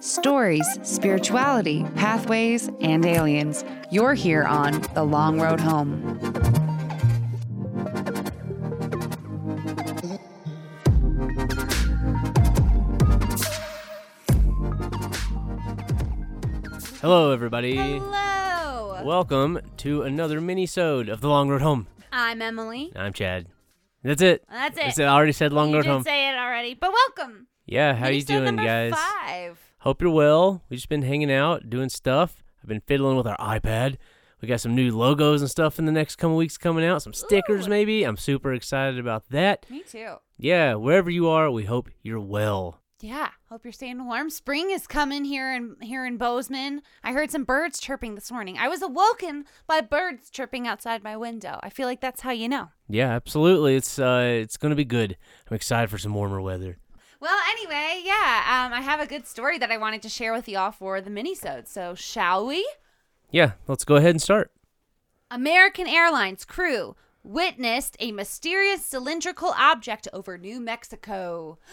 stories, spirituality, pathways, and aliens. You're here on The Long Road Home. Hello, everybody. Hello. Welcome to another mini-sode of The Long Road Home. I'm Emily. I'm Chad. That's it. That's it. That's it. I already said Long you Road did Home. say it already, but welcome. yeah, how you doing, guys? Five. Hope you're well. We've just been hanging out, doing stuff. I've been fiddling with our iPad. We got some new logos and stuff in the next couple weeks coming out. Some stickers, Ooh. maybe. I'm super excited about that. Me too. Yeah, wherever you are, we hope you're well. Yeah. Hope you're staying warm. Spring is coming here in here in Bozeman. I heard some birds chirping this morning. I was awoken by birds chirping outside my window. I feel like that's how you know. Yeah, absolutely. It's uh, it's gonna be good. I'm excited for some warmer weather. Well, anyway, yeah. Um, I have a good story that I wanted to share with y'all for the minisode. So, shall we? Yeah, let's go ahead and start. American Airlines crew witnessed a mysterious cylindrical object over New Mexico.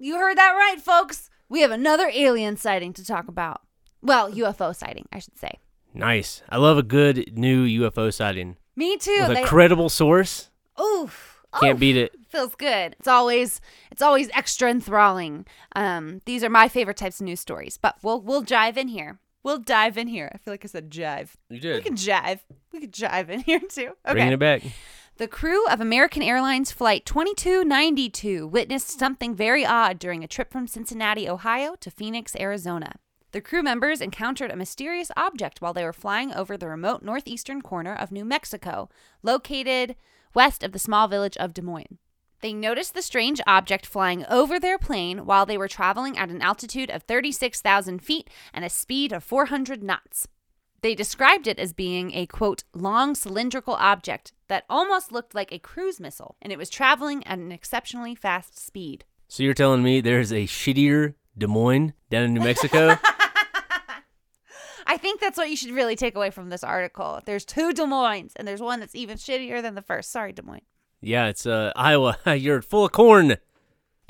You heard that right, folks. We have another alien sighting to talk about. Well, UFO sighting, I should say. Nice. I love a good new UFO sighting Me too. with a They- credible source. Oof. Can't Oof. beat it. Feels good. It's always it's always extra enthralling. Um, these are my favorite types of news stories. But we'll we'll dive in here. We'll dive in here. I feel like I said jive. You did. We can jive. We can jive in here too. Okay. Bringing it back. The crew of American Airlines Flight 2292 witnessed something very odd during a trip from Cincinnati, Ohio to Phoenix, Arizona. The crew members encountered a mysterious object while they were flying over the remote northeastern corner of New Mexico, located west of the small village of Des Moines. They noticed the strange object flying over their plane while they were traveling at an altitude of 36,000 feet and a speed of 400 knots. They described it as being a quote, long cylindrical object that almost looked like a cruise missile, and it was traveling at an exceptionally fast speed. So you're telling me there's a shittier Des Moines down in New Mexico? I think that's what you should really take away from this article. There's two Des Moines, and there's one that's even shittier than the first. Sorry, Des Moines. Yeah, it's uh, Iowa. you're full of corn.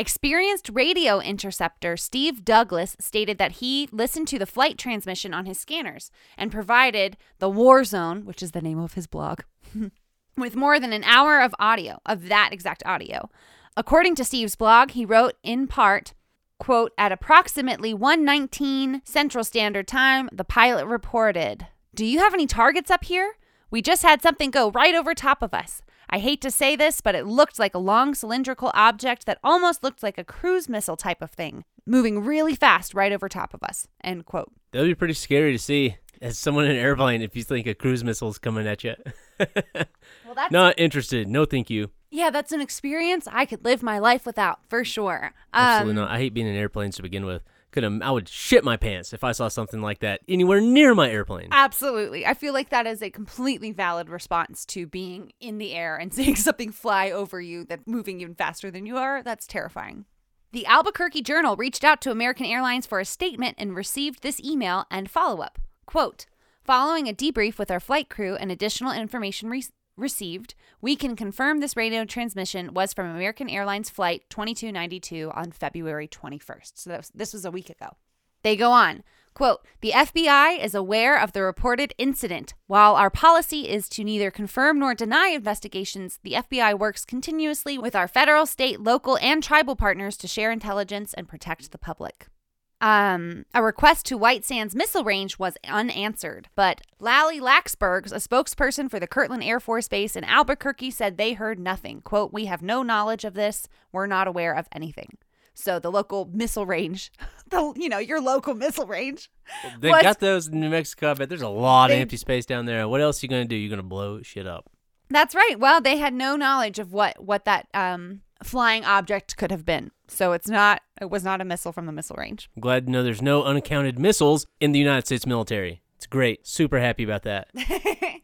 Experienced radio interceptor Steve Douglas stated that he listened to the flight transmission on his scanners and provided the War Zone, which is the name of his blog, with more than an hour of audio, of that exact audio. According to Steve's blog, he wrote in part, quote, at approximately 119 Central Standard Time, the pilot reported, Do you have any targets up here? We just had something go right over top of us. I hate to say this, but it looked like a long cylindrical object that almost looked like a cruise missile type of thing, moving really fast right over top of us. End quote. That would be pretty scary to see as someone in an airplane if you think a cruise missile's coming at you. Well, that's Not interested. No, thank you. yeah, that's an experience I could live my life without for sure. Absolutely Um, not. I hate being in airplanes to begin with. Could have, I would shit my pants if I saw something like that anywhere near my airplane. Absolutely. I feel like that is a completely valid response to being in the air and seeing something fly over you that's moving even faster than you are. That's terrifying. The Albuquerque Journal reached out to American Airlines for a statement and received this email and follow up. Quote Following a debrief with our flight crew and additional information re- received, we can confirm this radio transmission was from American Airlines Flight 2292 on February 21st. So was, this was a week ago. They go on. Quote, the FBI is aware of the reported incident. While our policy is to neither confirm nor deny investigations, the FBI works continuously with our federal, state, local, and tribal partners to share intelligence and protect the public. Um, a request to White Sands Missile Range was unanswered, but Lally Laxbergs, a spokesperson for the Kirtland Air Force Base in Albuquerque, said they heard nothing. Quote, We have no knowledge of this. We're not aware of anything. So the local missile range, the you know, your local missile range. They was- got those in New Mexico. but there's a lot They- of empty space down there. What else are you gonna do? You're gonna blow shit up. That's right. Well, they had no knowledge of what what that um flying object could have been. So it's not it was not a missile from the missile range. I'm glad to know there's no unaccounted missiles in the United States military. It's great. Super happy about that.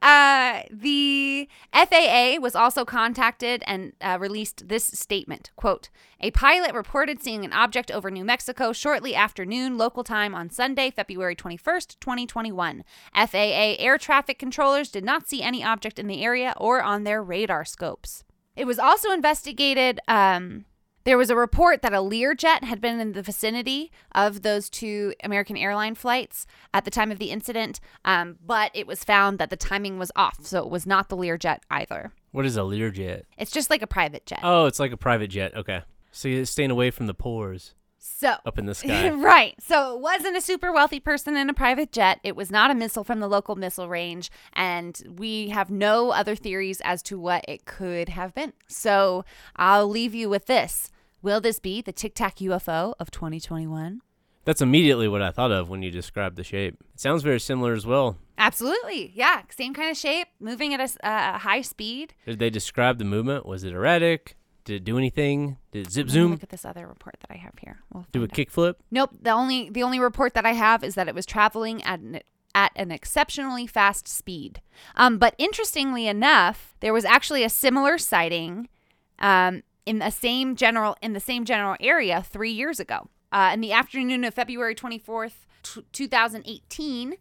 Uh, the FAA was also contacted and uh, released this statement quote a pilot reported seeing an object over new mexico shortly after noon local time on sunday february 21st 2021 faa air traffic controllers did not see any object in the area or on their radar scopes it was also investigated um, There was a report that a Learjet had been in the vicinity of those two American airline flights at the time of the incident, um, but it was found that the timing was off, so it was not the Learjet either. What is a Learjet? It's just like a private jet. Oh, it's like a private jet. Okay. So you're staying away from the pores So up in the sky. right. So it wasn't a super wealthy person in a private jet. It was not a missile from the local missile range. And we have no other theories as to what it could have been. So I'll leave you with this. Will this be the Tic Tac UFO of 2021? That's immediately what I thought of when you described the shape. It sounds very similar as well. Absolutely. Yeah. Same kind of shape, moving at a, uh, a high speed. Did they describe the movement? Was it erratic? Did it do anything? Did it zip zoom? Look at this other report that I have here. We'll Do a kickflip? Nope. The only the only report that I have is that it was traveling at an at an exceptionally fast speed. Um, but interestingly enough, there was actually a similar sighting um, in the same general in the same general area three years ago. Uh, in the afternoon of February twenty fourth, two thousand eighteen.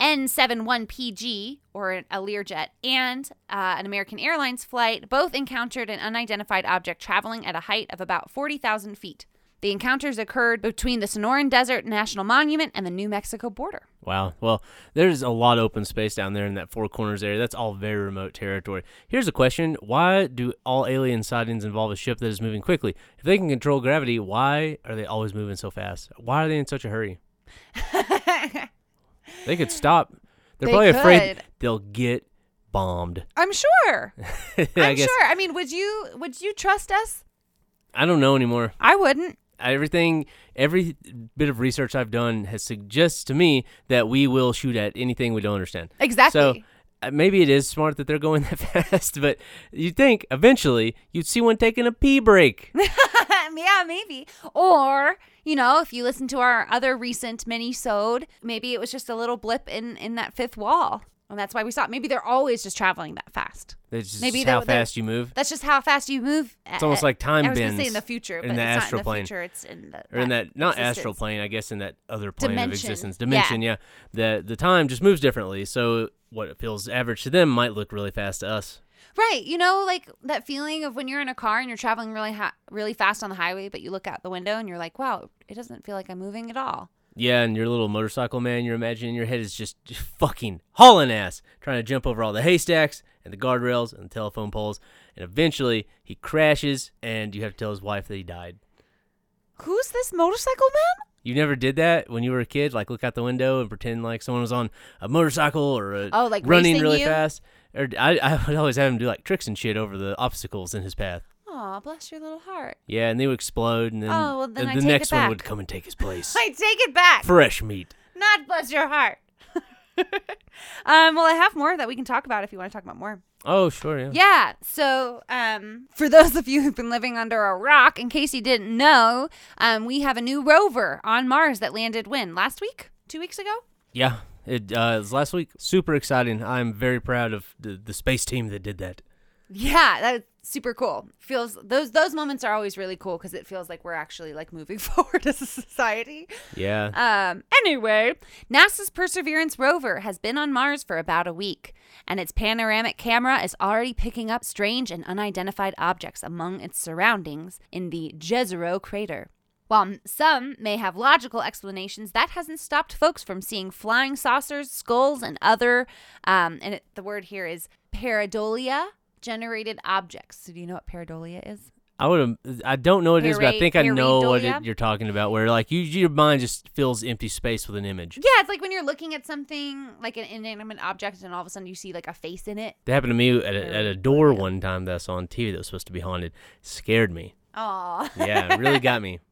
N71PG, or a Learjet, and uh, an American Airlines flight both encountered an unidentified object traveling at a height of about 40,000 feet. The encounters occurred between the Sonoran Desert National Monument and the New Mexico border. Wow. Well, there's a lot of open space down there in that Four Corners area. That's all very remote territory. Here's a question Why do all alien sightings involve a ship that is moving quickly? If they can control gravity, why are they always moving so fast? Why are they in such a hurry? They could stop. They're They probably afraid could. they'll get bombed. I'm sure. I I'm guess sure. I mean, would you would you trust us? I don't know anymore. I wouldn't. Everything, every bit of research I've done has suggests to me that we will shoot at anything we don't understand. Exactly. So uh, maybe it is smart that they're going that fast, but you'd think eventually you'd see one taking a pee break. yeah, maybe. Or, you know, if you listen to our other recent mini-sode, maybe it was just a little blip in in that fifth wall. And that's why we saw it. Maybe they're always just traveling that fast. That's just Maybe how fast you move. That's just how fast you move. It's almost like time I was gonna say bends in the future, in the it's astral not in plane. the future. It's in the or in that not astral plane, I guess in that other plane of Dimension. existence, Yeah. dimension. Yeah. the the time just moves differently. So what feels average to them might look really fast to us. Right. You know, like that feeling of when you're in a car and you're traveling really ha- really fast on the highway, but you look out the window and you're like, wow, it doesn't feel like I'm moving at all. Yeah, and your little motorcycle man you're imagining your head is just, just fucking hauling ass, trying to jump over all the haystacks and the guardrails and the telephone poles, and eventually he crashes, and you have to tell his wife that he died. Who's this motorcycle man? You never did that when you were a kid, like look out the window and pretend like someone was on a motorcycle or a, Oh, like running really you? fast. Or I, I would always have him do like tricks and shit over the obstacles in his path. Oh, bless your little heart. Yeah, and they would explode, and then Oh, well, then the, I the take it next one back. would come and take his place. I take it back. Fresh meat. Not bless your heart. um, well, I have more that we can talk about if you want to talk about more. Oh, sure, yeah. Yeah. So, um, for those of you who've been living under a rock, in case you didn't know, um, we have a new rover on Mars that landed when last week, two weeks ago. Yeah, it, uh, it was last week. Super exciting. I'm very proud of the, the space team that did that. Yeah, that's super cool. Feels those those moments are always really cool because it feels like we're actually like moving forward as a society. Yeah. Um, anyway, NASA's Perseverance rover has been on Mars for about a week, and its panoramic camera is already picking up strange and unidentified objects among its surroundings in the Jezero crater. While some may have logical explanations, that hasn't stopped folks from seeing flying saucers, skulls, and other, um, and it, the word here is pareidolia generated objects. So do you know what pareidolia is? I would. I don't know what it is, but I think I know what it, you're talking about. Where like you, your mind just fills empty space with an image. Yeah, it's like when you're looking at something like an inanimate object, and all of a sudden you see like a face in it. That happened to me at a, at a door one time that I saw on TV that was supposed to be haunted. scared me. Aw. Yeah, it really got me.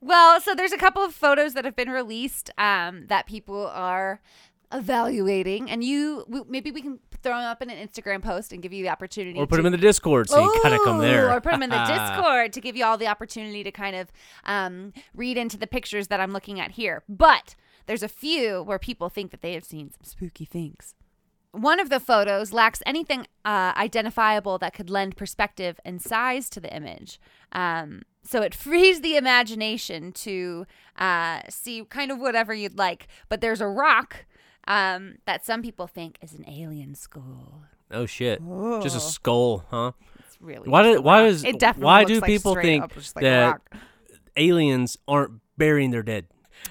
Well, so there's a couple of photos that have been released um, that people are evaluating, and you w- maybe we can throw them up in an Instagram post and give you the opportunity Or put to them in the Discord, so you gotta come there. Or put them in the Discord to give you all the opportunity to kind of um, read into the pictures that I'm looking at here. But there's a few where people think that they have seen some spooky things. One of the photos lacks anything uh, identifiable that could lend perspective and size to the image. Um, so it frees the imagination to uh, see kind of whatever you'd like. But there's a rock um, that some people think is an alien skull. Oh shit! Just a skull, huh? It's really. Why just do- why rock. is- it definitely why do like people think up like that aliens aren't burying their dead?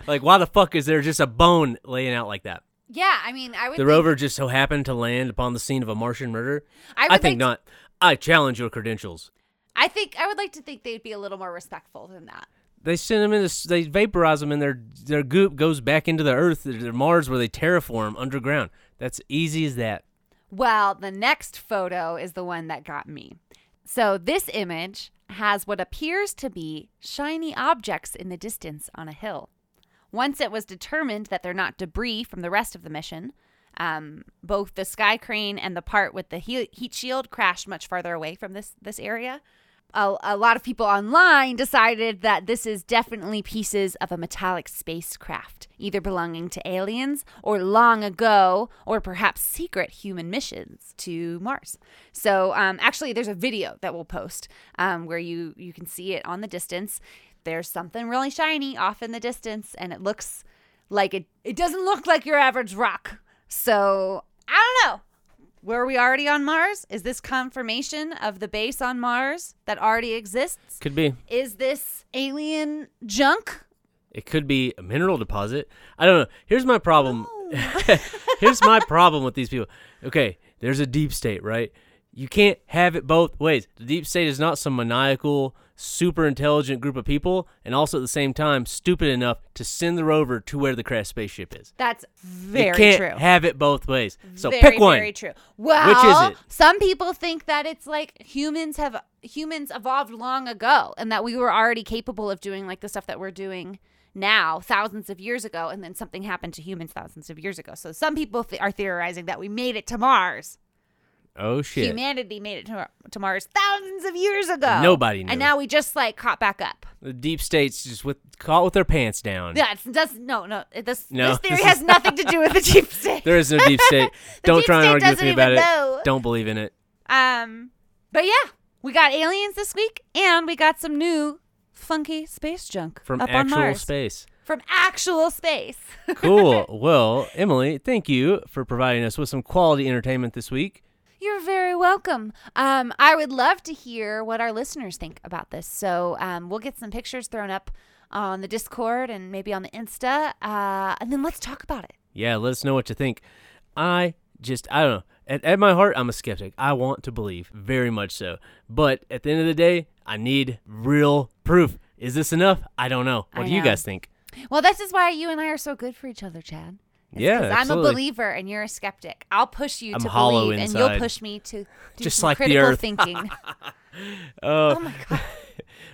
Like, why the fuck is there just a bone laying out like that? Yeah, I mean, I would. The think, rover just so happened to land upon the scene of a Martian murder? I, would I think like not. I challenge your credentials. I think I would like to think they'd be a little more respectful than that. They send them in. This, they vaporize them, and their their goop goes back into the Earth, their Mars, where they terraform underground. That's easy as that. Well, the next photo is the one that got me. So this image has what appears to be shiny objects in the distance on a hill. Once it was determined that they're not debris from the rest of the mission, um, both the sky crane and the part with the heat shield crashed much farther away from this this area. A, a lot of people online decided that this is definitely pieces of a metallic spacecraft, either belonging to aliens or long ago, or perhaps secret human missions to Mars. So, um, actually, there's a video that we'll post um, where you you can see it on the distance. There's something really shiny off in the distance, and it looks like it. It doesn't look like your average rock. So I don't know. Were we already on Mars? Is this confirmation of the base on Mars that already exists? Could be. Is this alien junk? It could be a mineral deposit. I don't know. Here's my problem. Here's my problem with these people. Okay, there's a deep state, right? You can't have it both ways. The deep state is not some maniacal, super intelligent group of people, and also at the same time stupid enough to send the rover to where the crashed spaceship is. That's very you can't true. have it both ways. So very, pick one. Very true. Well, which is it? some people think that it's like humans have humans evolved long ago, and that we were already capable of doing like the stuff that we're doing now, thousands of years ago, and then something happened to humans thousands of years ago. So some people th- are theorizing that we made it to Mars. Oh shit. Humanity made it to, to Mars thousands of years ago. Nobody knew. And now we just like caught back up. the deep state's just with caught with their pants down. Yeah, it's does no no. It, this No, this theory has nothing to do with the deep state. There is no deep state. Don't deep try and argue with me about even it. Don't believe in it. Um, but yeah, we got aliens this week, and we got some new funky space junk From up on actual Mars space. from actual space. Cool. well, Emily, thank you for providing us with some quality entertainment this week. You're very welcome. Um, I would love to hear what our listeners think about this. So um, we'll get some pictures thrown up on the Discord and maybe on the Insta, uh, and then let's talk about it. Yeah, let us know what you think. I just, I don't know. At, at my heart, I'm a skeptic. I want to believe, very much so. But at the end of the day, I need real proof. Is this enough? I don't know. What I do you guys think? Well, this is why you and I are so good for each other, Chad. It's Yeah, I'm a believer and you're a skeptic. I'll push you I'm to believe, and you'll push me to do Just some like the critical earth. thinking. Uh, oh my god!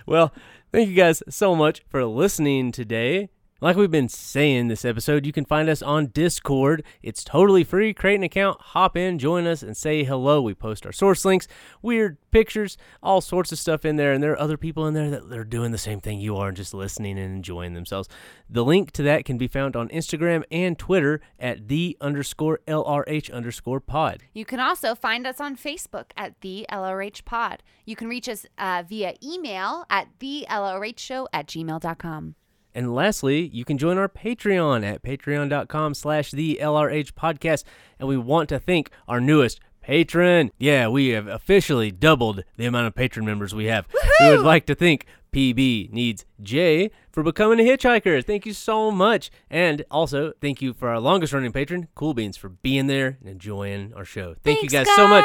Well, thank you guys so much for listening today. Like we've been saying this episode, you can find us on Discord. It's totally free. Create an account, hop in, join us, and say hello. We post our source links, weird pictures, all sorts of stuff in there. And there are other people in there that are doing the same thing you are and just listening and enjoying themselves. The link to that can be found on Instagram and Twitter at the underscore LRH underscore pod. You can also find us on Facebook at the LRH Pod. You can reach us uh, via email at the LRH Show at gmail.com. And lastly, you can join our Patreon at patreon.com slash the LRH podcast. And we want to thank our newest patron. Yeah, we have officially doubled the amount of patron members we have. We would like to thank PB Needs J for becoming a hitchhiker. Thank you so much. And also, thank you for our longest running patron, Cool Beans, for being there and enjoying our show. Thank you Thanks, guys, so much.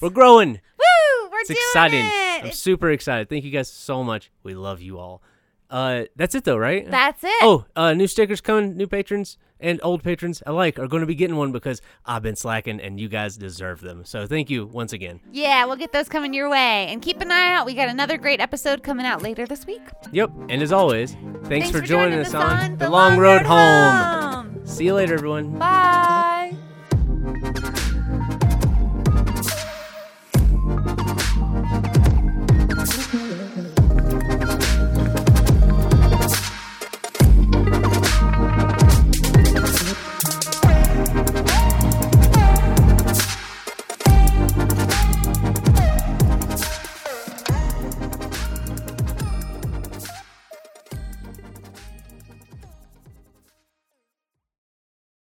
We're growing. Woo! We're It's doing exciting. it. I'm super excited. Thank you guys so much. We love you all. Uh, that's it though, right? That's it. Oh, uh, new stickers coming. New patrons and old patrons alike are going to be getting one because I've been slacking and you guys deserve them. So thank you once again. Yeah, we'll get those coming your way. And keep an eye out. We got another great episode coming out later this week. Yep. And as always, thanks, for, joining, us on The the long road home. See you later, everyone. Bye.